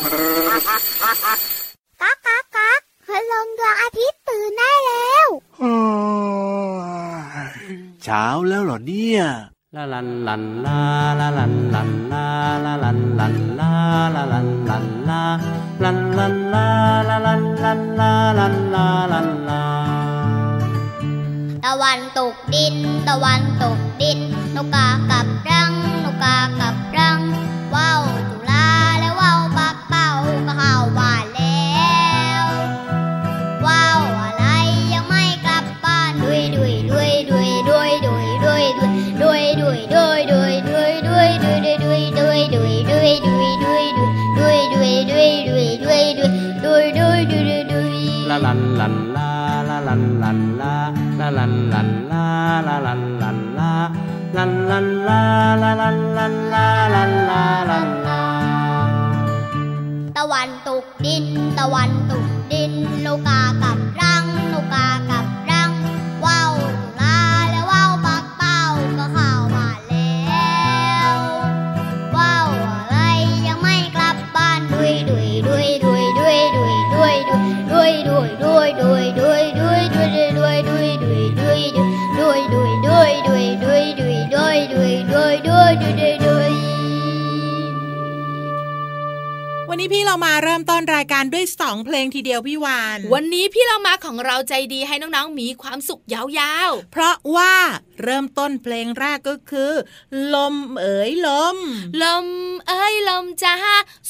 ก๊ากก๊ากก๊ากพลงดวงอาทิตย์ตื่นได้แล้วเช้าแล้วเหรอเนี่ยลาลันลันลาลาลันลันลาลาลันลันลาลาลันลันลาลันลันลาลาลันลันลาลันลาลันลาตะวันตกดิน ตะวันตกดินนกกากับรังนกกากับ ลันลันลาลาลันลันลาลันลันลาลาลันลันลาลันลาลันลาตะวันตกดิน ตะวันตกดิน โลกากับรา วันนี้พี่เรามาเริ่มต้นรายการด้วยสองเพลงทีเดียวพี่วาน วันนี้พี่เรามาของเราใจดีให้น้องๆ มีความสุขยาวๆ เพราะว่าเริ่มต้นเพลงแรกก็คือ ลมเอ๋ยลม ลมเอ้ยลมจ้า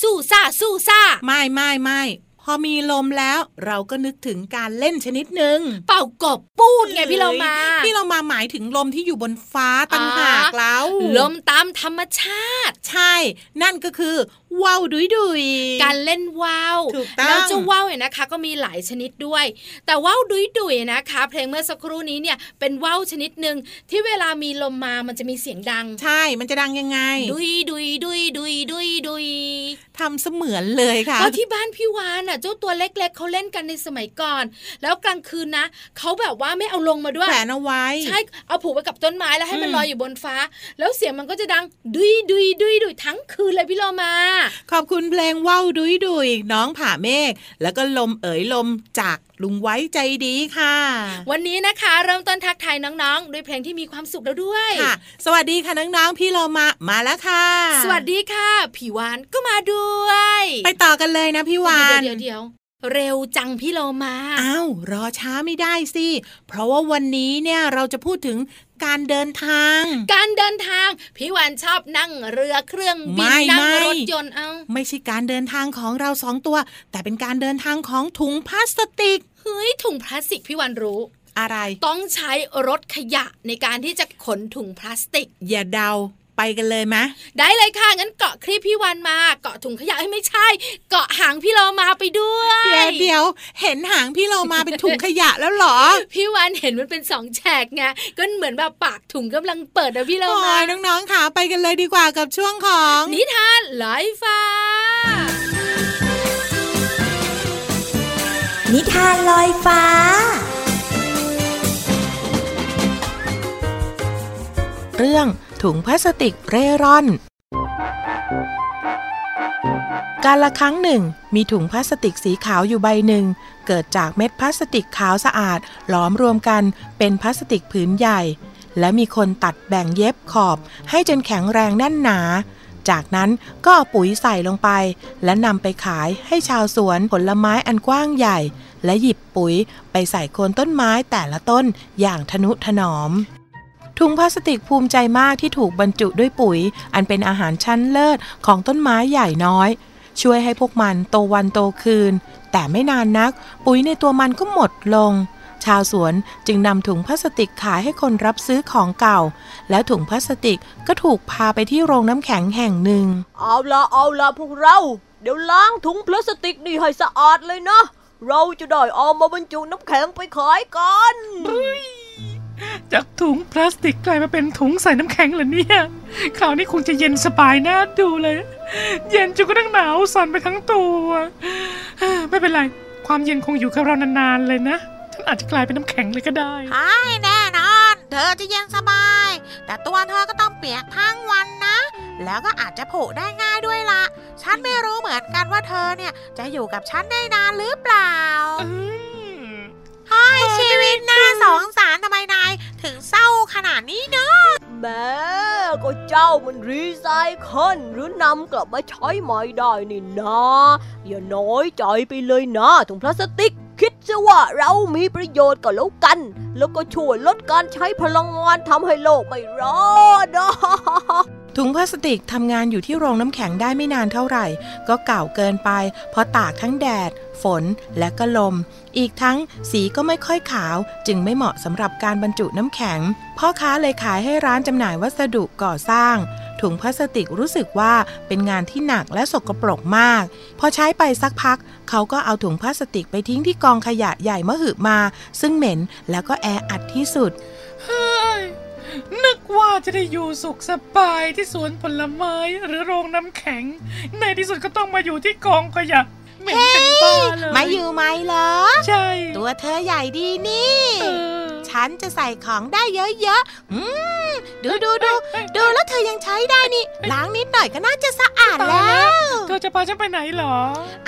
สู้ซ่าสู้ซ่าไม่ไม่ไม่พอมีลมแล้วเราก็นึกถึงการเล่นชนิดหนึ่งเป่ากบปูดไงพี่เรามา พี่เรามาหมายถึงลมที่อยู่บนฟ้าตั้งหากแล้วลมตามธรรมชาติ ใช่ นั่นก็คือว้าวดุยดุยการเล่นว้าวแล้วเจ้าว้าวเนี่ยนะคะ ก็มีหลายชนิดด้วย แต่ว้าวดุยดุยนะคะ เพลงเมื่อสักครู่นี้เนี่ยเป็นว้าวชนิดหนึ่งที่เวลามีลมมามันจะมีเสียงดัง ใช่ มันจะดังยังไง ดุยดุยดุยดุยดุยดุยทำเสมือนเลยค่ะก็ที่บ้านพี่วานอะเจ้าตัวเล็ก ๆเขาเล่นกันในสมัยก่อน แล้วกลางคืนนะเขาแบบว่าไม่เอาลงมาด้วยแขวนเอาไว้ ใช่เอาผูกไว้กับต้นไม้แล้วให้มันลอยอยู่บนฟ้า แล้วเสียงมันก็จะดังดุยดุยดุยดุยทั้งคืนเลยพี่โลมาขอบคุณเพลงว้าวดุยดุยน้องผ่าเมฆแล้วก็ลมเอ๋ยลมจากลุงไว้ใจดีค่ะ วันนี้นะคะ เริ่มต้นทักทายน้องๆ ด้วยเพลงที่มีความสุขแล้วด้วยค่ะ สวัสดีค่ะน้องๆ พี่เรามามาแล้วค่ะ สวัสดีค่ะพี่วานก็มาด้วย ไปต่อกันเลยนะพี่วานเดี๋ยวเดี๋ยวเร็วจังพี่โลมา อ้าว รอช้าไม่ได้สิ เพราะว่าวันนี้เนี่ยเราจะพูดถึง การเดินทาง การเดินทาง พี่วันชอบนั่งเรือเครื่องบินนั่งรถยนต์เอาไม่ใช่การเดินทางของเราสองตัว แต่เป็นการเดินทางของถุงพลาสติกเฮ้ยถุงพลาสติกพี่วันรู้อะไร ต้องใช้รถขยะในการที่จะขนถุงพลาสติก อย่าเดา ไปกันเลยไหมได้เลยค่ะ งั้นเกาะคลิปพี่วันมา เกาะถุงขยะให้ไม่ใช่ เกาะหางพี่เรามาไปด้วยเดี๋ยวเดี๋ยว เห็นหางพี่เรามาเป็นถุงขยะแล้วหรอ พี่วันเห็นมันเป็นสองแฉกไงก็เหมือนแบบปากถุงกำลังเปิดนะพี่เรามาน้องๆค่ะไปกันเลยดีกว่ากับช่วงของ นิทานลอยฟ้า นิทานลอยฟ้าเรื่อง ถุงพลาสติกเร่ร่อน การละครั้งหนึ่ง มีถุงพลาสติกสีขาวอยู่ใบหนึ่ง เกิดจากเม็ดพลาสติกขาวสะอาด หลอมรวมกันเป็นพลาสติกผืนใหญ่ และมีคนตัดแบ่งเย็บขอบ ให้จนแข็งแรงแน่นหนาจากนั้นก็เอาปุ๋ยใส่ลงไป และนำไปขายให้ชาวสวนผลไม้อันกว้างใหญ่ และหยิบปุ๋ยไปใส่โคนต้นไม้แต่ละต้นอย่างทนุถนอม ถุงพลาสติกภูมิใจมากที่ถูกบรรจุด้วยปุ๋ย อันเป็นอาหารชั้นเลิศของต้นไม้ใหญ่น้อย ช่วยให้พวกมันโตวันโตคืน แต่ไม่นานนัก ปุ๋ยในตัวมันก็หมดลง ชาวสวนจึงนำถุงพลาสติกขายให้คนรับซื้อของเก่า แล้วถุงพลาสติกก็ถูกพาไปที่โรงน้ำแข็งแห่งหนึ่ง เอาละเอาละพวกเรา เดี๋ยวล้างถุงพลาสติกนี่ให้สะอาดเลยนะ เราจะได้เอามาบรรจุน้ำแข็งไปขายกัน จากถุงพลาสติกกลายมาเป็นถุงใส่น้ำแข็งเหรอเนี่ย คราวนี้คงจะเย็นสบายน่าดูเลย เย็นจนกระทั่งหนาวสั่นไปทั้งตัว ไม่เป็นไร ความเย็นคงอยู่กับเรานานๆเลยนะ ฉันอาจจะกลายเป็นน้ำแข็งเลยก็ได้ใช่แน่นอน เธอจะเย็นสบาย แต่ตัวเธอก็ต้องเปียกทั้งวันนะ แล้วก็อาจจะผุได้ง่ายด้วยละฉันไม่รู้เหเหมือนกันว่าเธอเนี่ยจะอยู่กับฉันได้นานหรือเปล่า ให้ชีวิตน่าสงสารทำไมนาย ถึงเศร้าขนาดนี้เนอะแม่ก็เจ้ามันรีไซเคิลหรือนำกลับมาใช้ใหม่ได้นี่นะ อย่าน้อยใจไปเลยนะถุงพลาสติก คิดซะว่าเรามีประโยชน์ก็แล้วกัน แล้วก็ช่วยลดการใช้พลังงานทำให้โลกไม่ร้อนนะ ถุงพลาสติกทำงานอยู่ที่โรงน้ำแข็งได้ไม่นานเท่าไหร่ ก็เก่าเกินไป เพราะตากทั้งแดด ฝนและก็ลม อีกทั้งสีก็ไม่ค่อยขาว จึงไม่เหมาะสำหรับการบรรจุน้ำแข็ง พ่อค้าเลยขายให้ร้านจำหน่ายวัสดุก่อสร้าง ถุงพลาสติกรู้สึกว่าเป็นงานที่หนักและสกปรกมาก พอใช้ไปสักพัก เขาก็เอาถุงพลาสติกไปทิ้งที่กองขยะใหญ่มหึมา ซึ่งเหม็นแล้วก็แออัดที่สุด นึกว่าจะได้อยู่สุขสบายที่สวนผลไม้หรือโรงน้ำแข็ง ในที่สุดก็ต้องมาอยู่ที่กองขยะเหม็นเป็นบ้าเลยมาอยู่ไหมเหรอ ใช่ ตัวเธอใหญ่ดีนี่ฉันจะใส่ของได้เยอะๆอืมดูดูดูดูแล้วเธอยังใช้ได้นี่ ล้างนิดหน่อยก็น่าจะสะอาดแล้ว เธอจะพาฉันไปไหนหรอ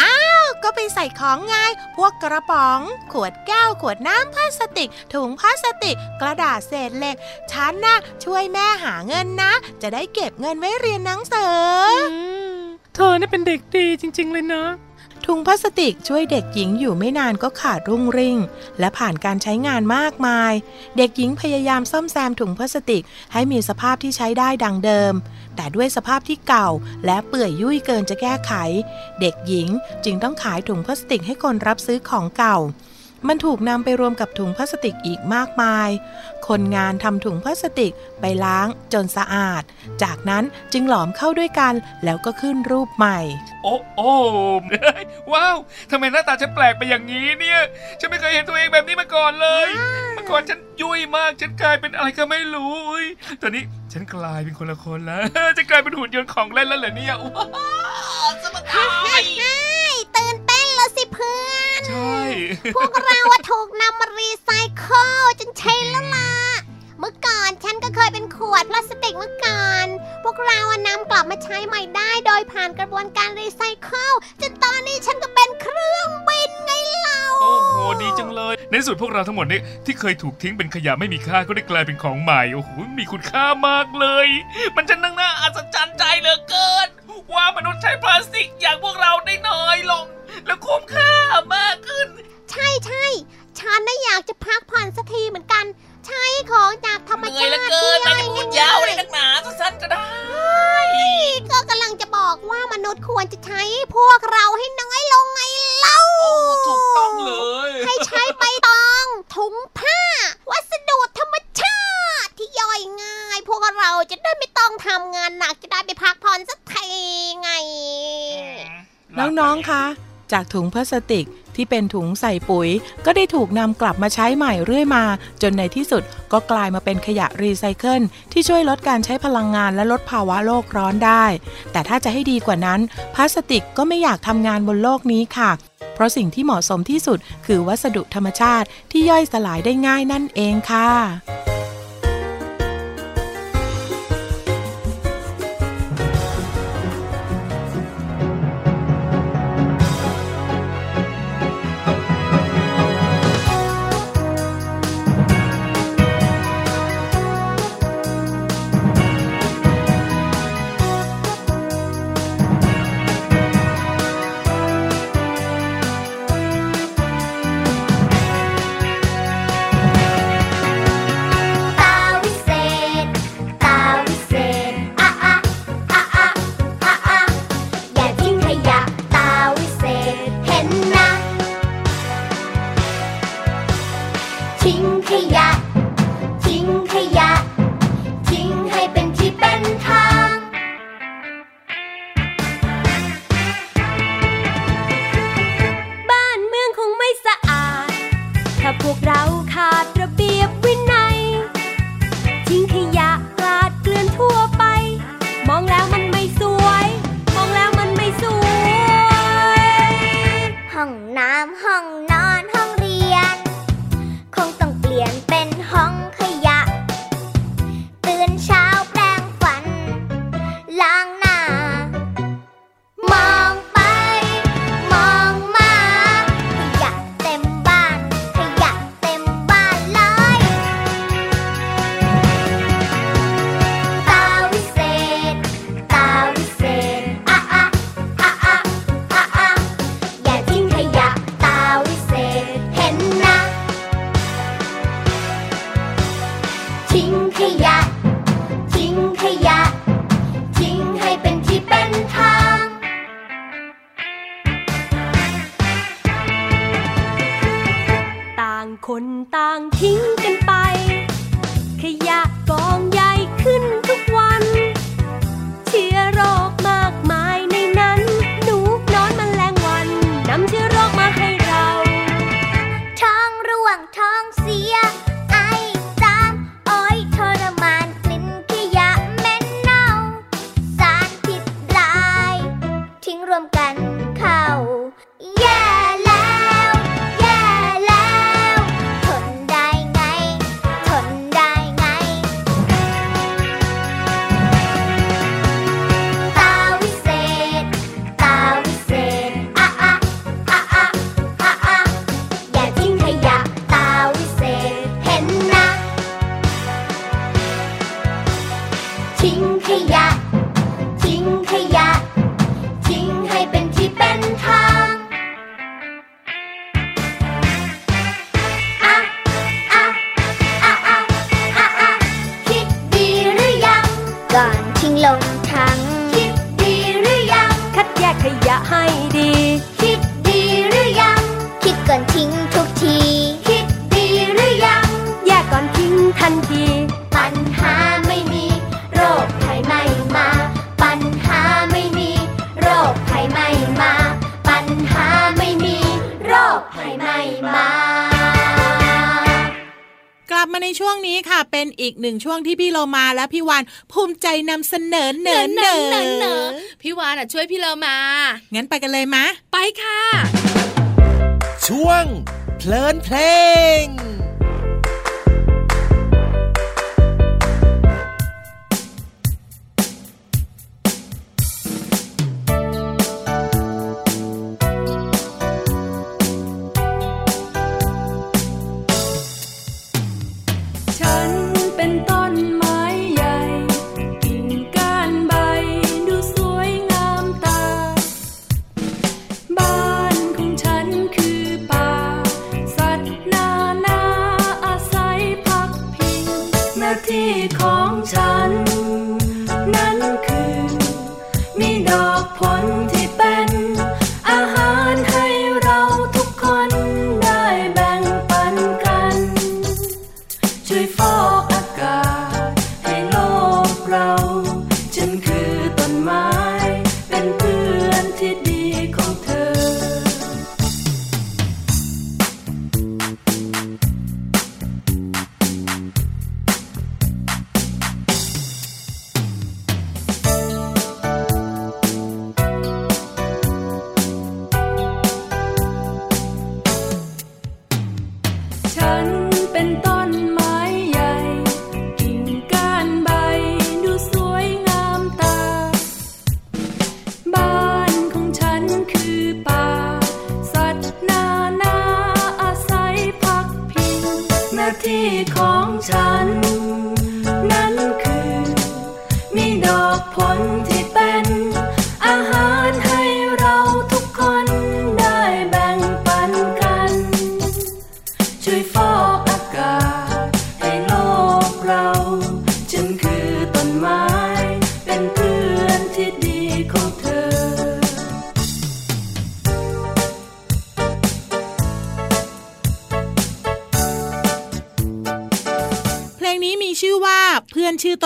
อ้าว ก็ไปใส่ของไงพวกกระป๋อง ขวดแก้ว ขวดน้ำพลาสติก ถุงพลาสติก กระดาษเศษเหล็ก ฉันนะ่ะช่วยแม่หาเงินนะ จะได้เก็บเงินไว้เรียนหนังสือเธอนี่เป็นเด็กดีจริง ๆ เลยนะถุงพลาสติกช่วยเด็กหญิงอยู่ไม่นานก็ขาดรุ่งริ่ง และผ่านการใช้งานมากมาย เด็กหญิงพยายามซ่อมแซมถุงพลาสติกให้มีสภาพที่ใช้ได้ดังเดิม แต่ด้วยสภาพที่เก่า และเปื่อยยุ่ยเกินจะแก้ไข เด็กหญิงจึงต้องขายถุงพลาสติกให้คนรับซื้อของเก่า มันถูกนำไปรวมกับถุงพลาสติกอีกมากมาย คนงานทำถุงพลาสติกไปล้างจนสะอาด จากนั้นจึงหลอมเข้าด้วยกันแล้วก็ขึ้นรูปใหม่ โอ้โอ้ว้าวทำไมหน้าตาฉันแปลกไปอย่างนี้เนี่ยฉันไม่เคยเห็นตัวเองแบบนี้มาก่อนเลยเมื่อก่อนฉันยุ่ยมากฉันกลายเป็นอะไรก็ไม่รู้ตอนนี้ฉันกลายเป็นคนละคนแล้วจะกลายเป็นหุ่นยนต์ของเล่นแล้วเหรอเนี่ยว้าวสบายตื่นเต้นแล้วสิเพื่อน ใช่ พวกเราถูกนำมารีไซเคิลจนใช่แล้วล่ะ เมื่อก่อนฉันก็เคยเป็นขวดพลาสติกเมื่อก่อนพวกเราอะนำกลับมาใช้ใหม่ได้โดยผ่านกระบวนการรีไซเคิลจนตอนนี้ฉันก็เป็นเครื่องบินไงเล่าโอ้โหดีจังเลย ในที่สุดพวกเราทั้งหมดนี้ที่เคยถูกทิ้งเป็นขยะไม่มีค่าก็ได้กลายเป็นของใหม่โอ้โหมีคุณค่ามากเลย มันจะนั่งน่าอัศจรรย์ใจเหลือเกิน ว่ามนุษย์ใช้พลาสติกอย่างพวกเราได้น้อยลง แล้วคุ้มค่ามากขึ้น ใช่ใช่ฉันน่ะอยากจะพักผ่อนสักทีเหมือนกัน ใช้ของจากธรรมชาติที่ย่อยง่ายยาวเลยนักหนาสั้นก็ได้ ก็กำลังจะบอกว่ามนุษย์ควรจะใช้พวกเราให้น้อยลงไงเล่าถูกต้องเลย ให้ใช้ใบตองถุงผ้า วัสดุธรรมชาติที่ย่อยง่าย พวกเราจะได้ไม่ต้องทำงานหนักจะได้ไปพักผ่อนสักทีไง น้องๆ คะ จากถุงพลาสติก ที่เป็นถุงใส่ปุ๋ย ก็ได้ถูกนำกลับมาใช้ใหม่เรื่อยมา จนในที่สุดก็กลายมาเป็นขยะรีไซเคิลที่ช่วยลดการใช้พลังงานและลดภาวะโลกร้อนได้ แต่ถ้าจะให้ดีกว่านั้น พลาสติกก็ไม่อยากทำงานบนโลกนี้ค่ะ เพราะสิ่งที่เหมาะสมที่สุดคือวัสดุธรรมชาติที่ย่อยสลายได้ง่ายนั่นเองค่ะ 听听呀。 คนต่างทิ้งกันไป ขยะกองใหญ่ขึ้น ทิ้งข และพี่วานภูมิใจนำเสนอเหนอเหนอเหนอเหนอพี่วานอะช่วยพี่เลอมา งั้นไปกันเลยมะ ไปค่ะ ช่วงเพลินเพลง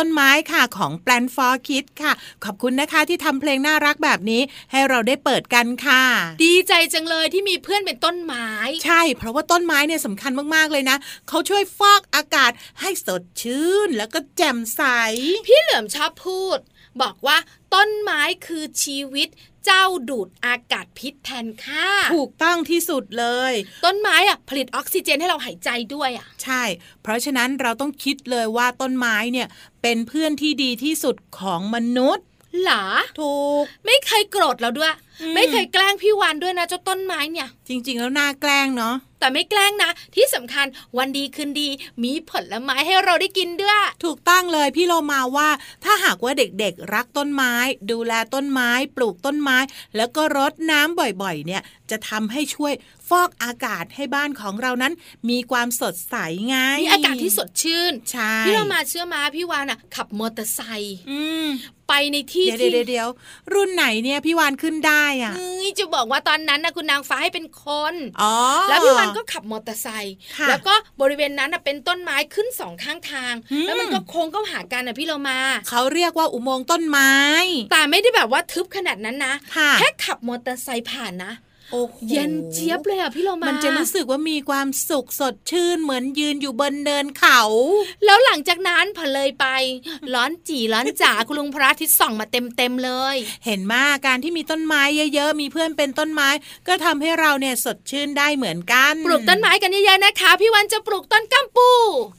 นชื่อต้นไม้ค่ะของ Plan for Kids ค่ะ ขอบคุณนะคะที่ทำเพลงน่ารักแบบนี้ให้เราได้เปิดกันค่ะ ดีใจจังเลยที่มีเพื่อนเป็นต้นไม้ ใช่ เพราะว่าต้นไม้เนี่ยสำคัญมากๆเลยนะเขาช่วยฟอกอากาศให้สดชื่นแล้วก็แจ่มใส พี่เหลือมชอบพูด บอกว่าต้นไม้คือชีวิต เจ้าดูดอากาศพิษแทนค่าถูกต้องที่สุดเลย ต้นไม้อะผลิตออกซิเจนให้เราหายใจด้วยอะ ใช่ เพราะฉะนั้นเราต้องคิดเลยว่าต้นไม้เนี่ยเป็นเพื่อนที่ดีที่สุดของมนุษย์ หรอถูก ไม่เคยโกรธเราด้วยอืมไม่เคยแกล้งพี่วานด้วยนะเจ้าต้นไม้เนี่ย จริง ๆ แล้วน่าแกล้งเนาะแต่ไม่แกล้งนะ ที่สำคัญวันดีคืนดีมีผลไม้ให้เราได้กินด้วย ถูกต้องเลยพี่โลมาว่า ถ้าหากว่าเด็กๆ รักต้นไม้ ดูแลต้นไม้ ปลูกต้นไม้ แล้วก็รดน้ำบ่อยๆ เนี่ยจะทำให้ช่วยฟอกอากาศให้บ้านของเรานั้น มีความสดใสไงมีอากาศที่สดชื่นใช่พี่เรามาเชื่อมาพี่วานอะขับมอเตอร์ไซค์อืม ไปในที่เดี๋ยวที่เดี๋ยวเดี๋ยวรุ่นไหนเนี่ยพี่วานขึ้นได้อะเอ้ยจะบอกว่าตอนนั้นนะคุณนางฟ้าให้เป็นคนอ๋อแล้วพี่วันก็ขับมอเตอร์ไซค์ค่ะแล้วก็บริเวณนั้นน่ะเป็นต้นไม้ขึ้นสองข้างทางอืมแล้วมันก็โค้งเข้าหากันนะพี่เรามาเขาเรียกว่าอุโมงค์ต้นไม้ แต่ไม่ได้แบบว่าทึบขนาดนั้นนะค่ะแค่ขับมอเตอร์ไซค์ผ่านนะโอ้โห เย็นเจี๊ยบเลยอะพี่เรามามันจะรู้สึกว่ามีความสุขสดชื่นเหมือนยืนอยู่บนเนินเขา แล้วหลังจากนั้นพอเลยไป ร้อนจีร้อนจ๋าคุณลุงพระอาทิตย์ส่องมาเต็มเต็มๆเลย เห็นมากการที่มีต้นไม้เยอะๆ มีเพื่อนเป็นต้นไม้ ก็ทำให้เราเนี่ยสดชื่นได้เหมือนกัน ปลูกต้นไม้กันเยอะๆนะคะ พี่วันจะปลูกต้นกัมปู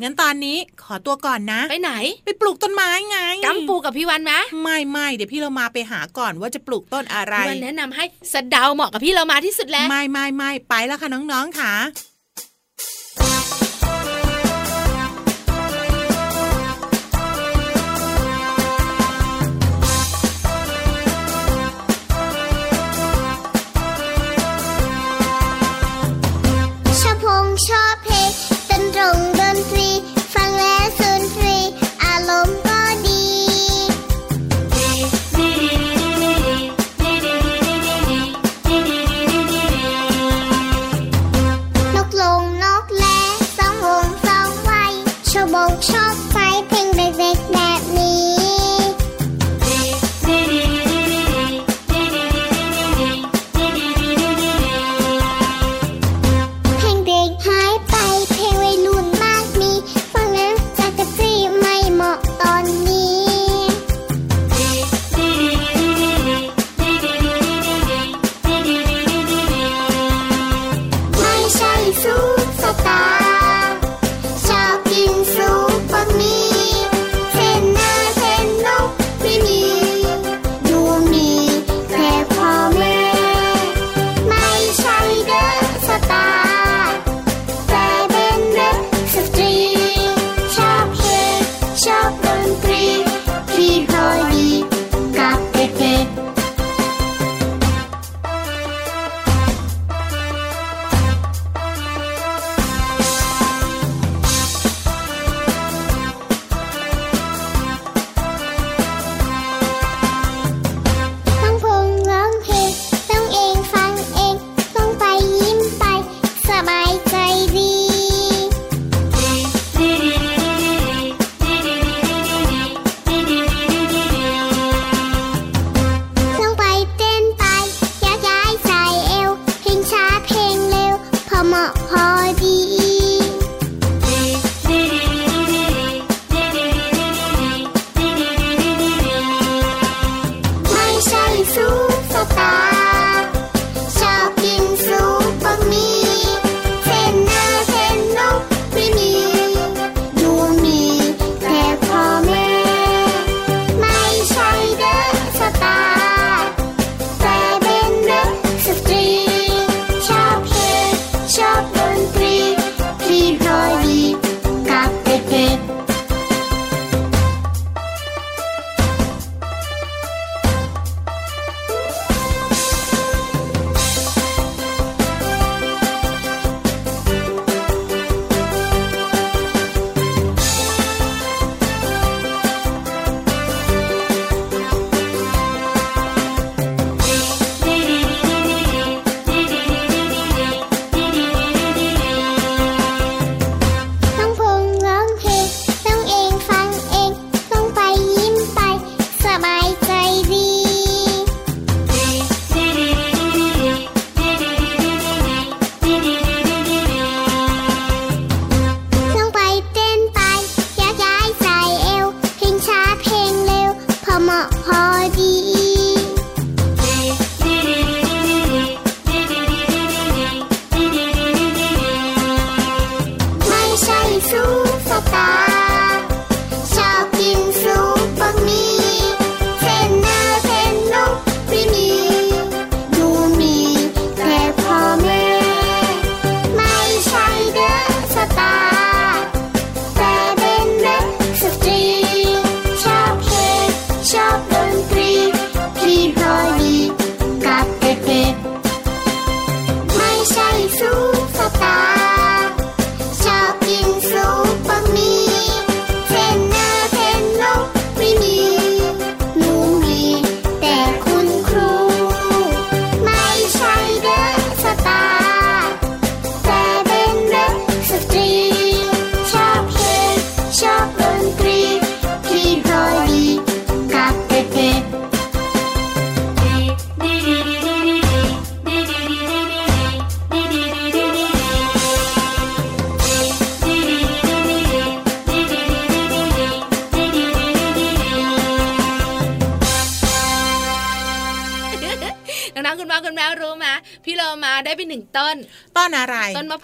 งั้นตอนนี้ขอตัวก่อนนะ ไปไหน ไปปลูกต้นไม้ไงกัมปูกับพี่วันไหมไม่ไม่เดี๋ยวพี่เรามาไปหาก่อนว่าจะปลูกต้นอะไรพี่วันแนะนำให้สะเดาเหมาะกับพี่เรามาที่สุดแล้ว ไม่ไม่ไม่ไปแล้วค่ะน้องๆค่ะ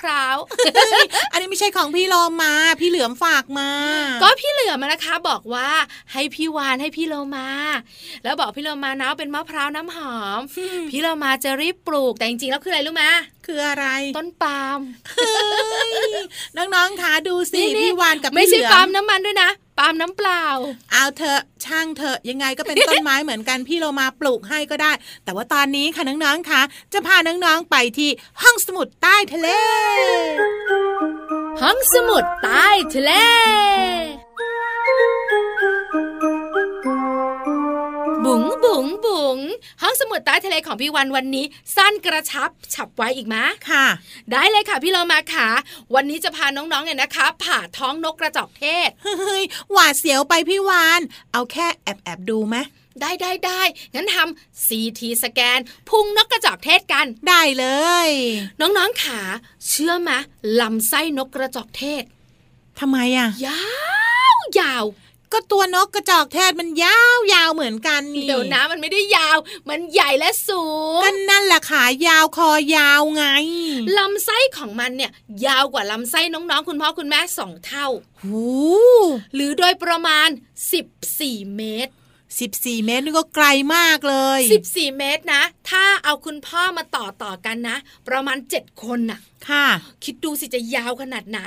พร้าว อันนี้ไม่ใช่ของพี่โลมา พี่เหลือมฝากมา ก็พี่เหลือมานะคะ บอกว่าให้พี่วานให้พี่โลมา แล้วบอกพี่โลมานะว่าเป็นมะพร้าวน้ำหอม พี่โลมาจะรีบปลูกแต่จริงๆแล้วคืออะไรรู้ไหมคืออะไร ต้นปาล์มเฮ้ยน้องๆคะดูสินี่ๆพี่วานกับไม่พี่เหใช่ลือปาล์มมน้ำมันด้วยนะ ปาล์มน้ำเปล่า เอาเถอะช่างเถอะยังไงก็เป็นต้นไม้เหมือนกันพี่เรามาปลูกให้ก็ได้ แต่ว่าตอนนี้ค่ะน้องๆค่ะจะพาน้องๆไปที่ห้องสมุดใต้ทะเล ห้องสมุดใต้ทะเล บุ๋งบุ๋งบุ๋งห้องสมุดใต้ทะเลของพี่วันวันนี้ สั้นกระชับฉับไวอีกมะค่ะ ได้เลยค่ะพี่เรามาค่ะ วันนี้จะพาน้องๆเนี่ยนะคะ ผ่าท้องนกกระจอกเทศเฮ้ยหวาดเสียวไปพี่วาน เอาแค่แอบแอบๆดูไหมได้ได้ได้งั้นทำ CT สแกน พุงนกกระจอกเทศกัน ได้เลย น้องๆขาเชื่อมะลำไส้นกกระจอกเทศทำไมอะยาวยาว ก็ตัวนกกระจอกเทศมันยาวยาวเหมือนกันนี่เดี๋ยวนะมันไม่ได้ยาว มันใหญ่และสูงก็นั่นแหละขายาวคอยาวไงลำไส้ของมันเนี่ย ยาวกว่าลำไส้น้องๆ คุณพ่อคุณแม่สองเท่าหูหรือโดยประมาณ 14 เมตรสิบสี่เมตรนี่ก็ไกลมากเลย 14 เมตรนะ ถ้าเอาคุณพ่อมาต่อต่อกันนะ ประมาณ 7 คนน่ะ ค่ะ คิดดูสิจะยาวขนาดไหน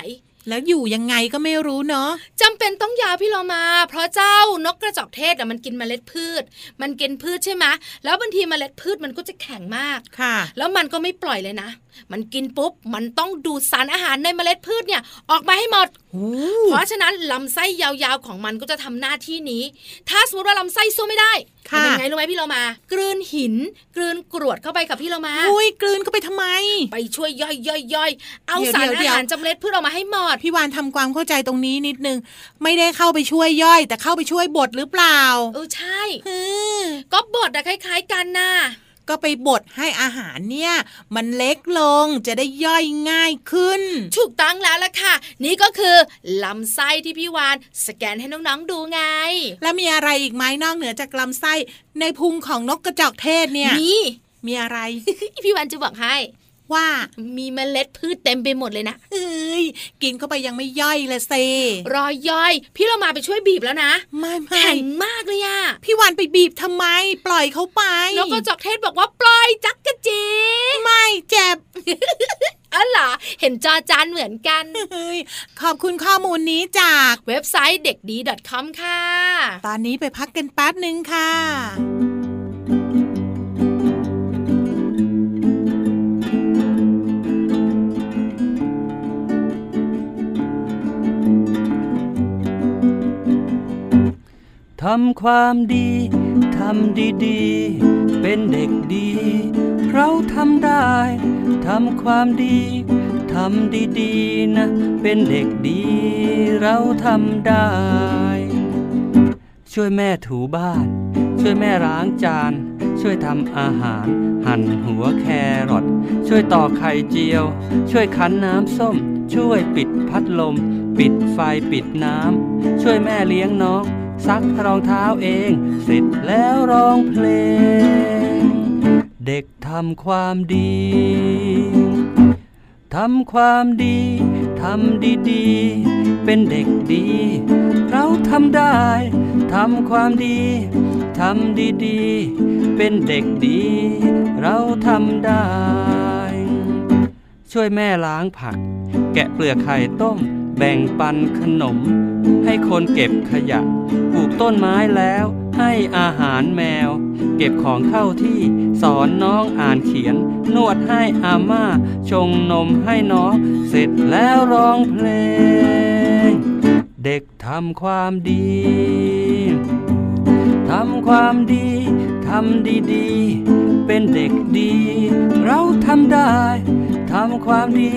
แล้วอยู่ยังไงก็ไม่รู้เนาะจำเป็นต้องยาวพี่โลมา เพราะเจ้านกกระจอกเทศอะมันกินเมล็ดพืช มันกินพืชใช่ไหมแล้วบางทีเมล็ดพืชมันก็จะแข็งมากค่ะ แล้วมันก็ไม่ปล่อยเลยนะ มันกินปุ๊บมันต้องดูดสารอาหารในเมล็ดพืชเนี่ยออกมาให้หมดหูเพราะฉะนั้นลำไส้ยาวๆของมันก็จะทำหน้าที่นี้ ถ้าสมมติว่าลำไส้สู้ไม่ได้ค่ะทำยังไงรู้ไหมพี่เรามากลืนหิน กลืนกรวดเข้าไปกับพี่เรามาอุ้ยกลืนเข้าไปทำไม ไปช่วยย่อยย่อยย่อยเอาเดี๋ยวสารเดี๋อายวหารจำเมล็ดพืชออกมาให้หมดพี่วานทำความเข้าใจตรงนี้นิดนึง ไม่ได้เข้าไปช่วยย่อย แต่เข้าไปช่วยบดหรือเปล่าเออใช่ฮึมก็บดอะคล้าย ๆ กันน่ะ ก็ไปบดให้อาหารเนี่ย มันเล็กลงจะได้ย่อยง่ายขึ้น ถูกต้องแล้วล่ะค่ะ นี่ก็คือลำไส้ที่พี่วานสแกนให้น้องๆดูไง แล้วมีอะไรอีกไหมนอกเหนือจากลำไส้ในพุงของนกกระจอกเทศเนี่ยมีมีอะไร พี่วานจะบอกให้ ว่ามีเมล็ดพืชเต็มไปหมดเลยนะเอ้ยกินเข้าไปยังไม่ย่อยเลยเซรอยย่อย พี่เรามาไปช่วยบีบแล้วนะไม่ไม่แข็งมากเลยอะพี่วานไปบีบทำไม ปล่อยเขาไปนกกระจอกเทศบอกว่าปล่อยจักกะจีไม่เจ็บอ๋อเหรอเห็นจอจานเหมือนกันเฮ้ยขอบคุณข้อมูลนี้จากเว็บไซต์เด็กดี .com ค่ะ ตอนนี้ไปพักกันแป๊บหนึ่งค่ะ ทำความดี ทำดีๆ เป็นเด็กดี เราทำได้ ทำความดี ทำดีๆ นะ เป็นเด็กดี เราทำได้ ช่วยแม่ถูบ้าน ช่วยแม่ล้างจาน ช่วยทำอาหาร หั่นหัวแครอท ช่วยต่อไข่เจียว ช่วยคั้นน้ำส้ม ช่วยปิดพัดลม ปิดไฟปิดน้ำ ช่วยแม่เลี้ยงน้อง ซักรองเท้าเอง เสร็จแล้วร้องเพลง เด็กทำความดีทำความดีทำดีๆ เป็นเด็กดี เราทำได้ทำความดีทำดีๆ เป็นเด็กดี เราทำได้ ช่วยแม่ล้างผัก แกะเปลือกไข่ต้ม แบ่งปันขนม ให้คนเก็บขยะ ปลูกต้นไม้แล้ว ให้อาหารแมว เก็บของเข้าที่ สอนน้องอ่านเขียน นวดให้อาม่า ชงนมให้น้อง เสร็จแล้วร้องเพลง เด็กทำความดี ทำความดี ทำดีๆ เป็นเด็กดี เราทำได้ ทำความดี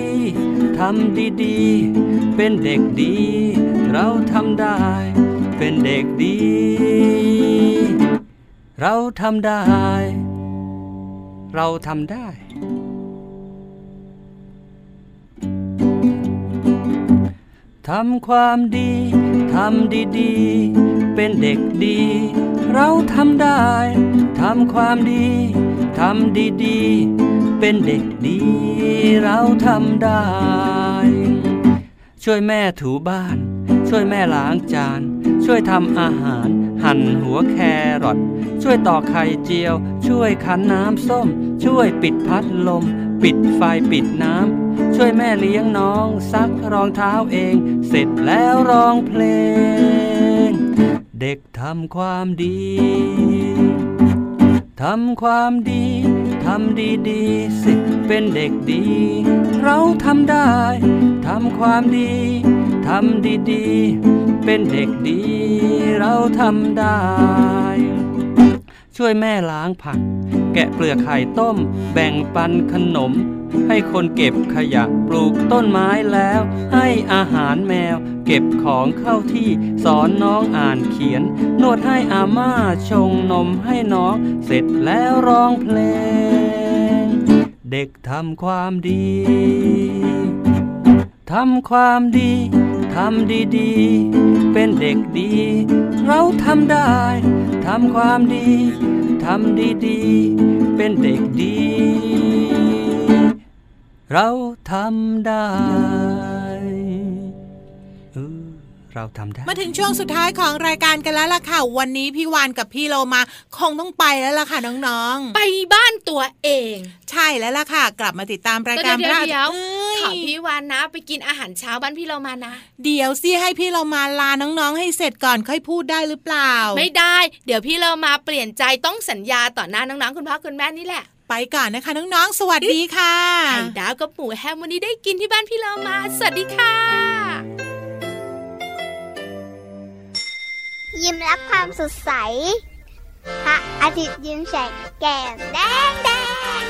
ทำดีๆ เป็นเด็กดี เราทำได้ เป็นเด็กดี เราทำได้ เราทำได้ทำความดี ทำดีๆ เป็นเด็กดี เราทำได้ ทำความดี ทำดีๆ เป็นเด็กดีเราทำได้ ช่วยแม่ถูบ้าน ช่วยแม่ล้างจาน ช่วยทำอาหาร หั่นหัวแครอทช่วยตอกไข่เจียว ช่วยคั้นน้ำส้ม ช่วยปิดพัดลม ปิดไฟปิดน้ำ ช่วยแม่เลี้ยงน้องซักรองเท้าเอง เสร็จแล้วร้องเพลง เด็กทำความดี ทำความดี ทำดีดีสิเป็นเด็กดี เราทำได้ ทำความดี ทำดีดีเป็นเด็กดี เราทำได้ ช่วยแม่ล้างผัก แกะเปลือกไข่ต้ม แบ่งปันขนม ให้คนเก็บขยะปลูกต้นไม้แล้ว ให้อาหารแมว เก็บของเข้าที่สอนน้องอ่านเขียน นวดให้อาม่าชงนมให้น้อง เสร็จแล้วร้องเพลง เด็กทำความดีทำความดีทำดีๆ เป็นเด็กดี เราทำได้ ทำความดี ทำดีๆ เป็นเด็กดี เราทำได้เออเราทำได้ มาถึงช่วงสุดท้ายของรายการกันแล้วล่ะค่ะ วันนี้พี่วานกับพี่โลมาคงต้องไปแล้วล่ะค่ะน้องๆ ไปบ้านตัวเอง ใช่แล้วล่ะค่ะ กลับมาติดตามรายการเดี๋ยวพระเดี๋ยวเอ้ยขอพี่วานนะ ไปกินอาหารเช้าบ้านพี่เรามานะ เดี๋ยวสิให้พี่เรามาลาน้องๆ ให้เสร็จก่อนค่อยพูดได้หรือเปล่า ไม่ได้ เดี๋ยวพี่เรามาเปลี่ยนใจต้องสัญญาต่อหน้าน้องๆคุณพ่อคุณแม่นี่แหละ ไปก่อนนะคะน้องๆ สวัสดีค่ะไข่ดาวกับหมูแฮมวันนี้ได้กินที่บ้านพี่เรามา สวัสดีค่ะ ยิ้มรับความสดใสพระอาทิตย์ยิ้มแฉกแก้มแดงแดง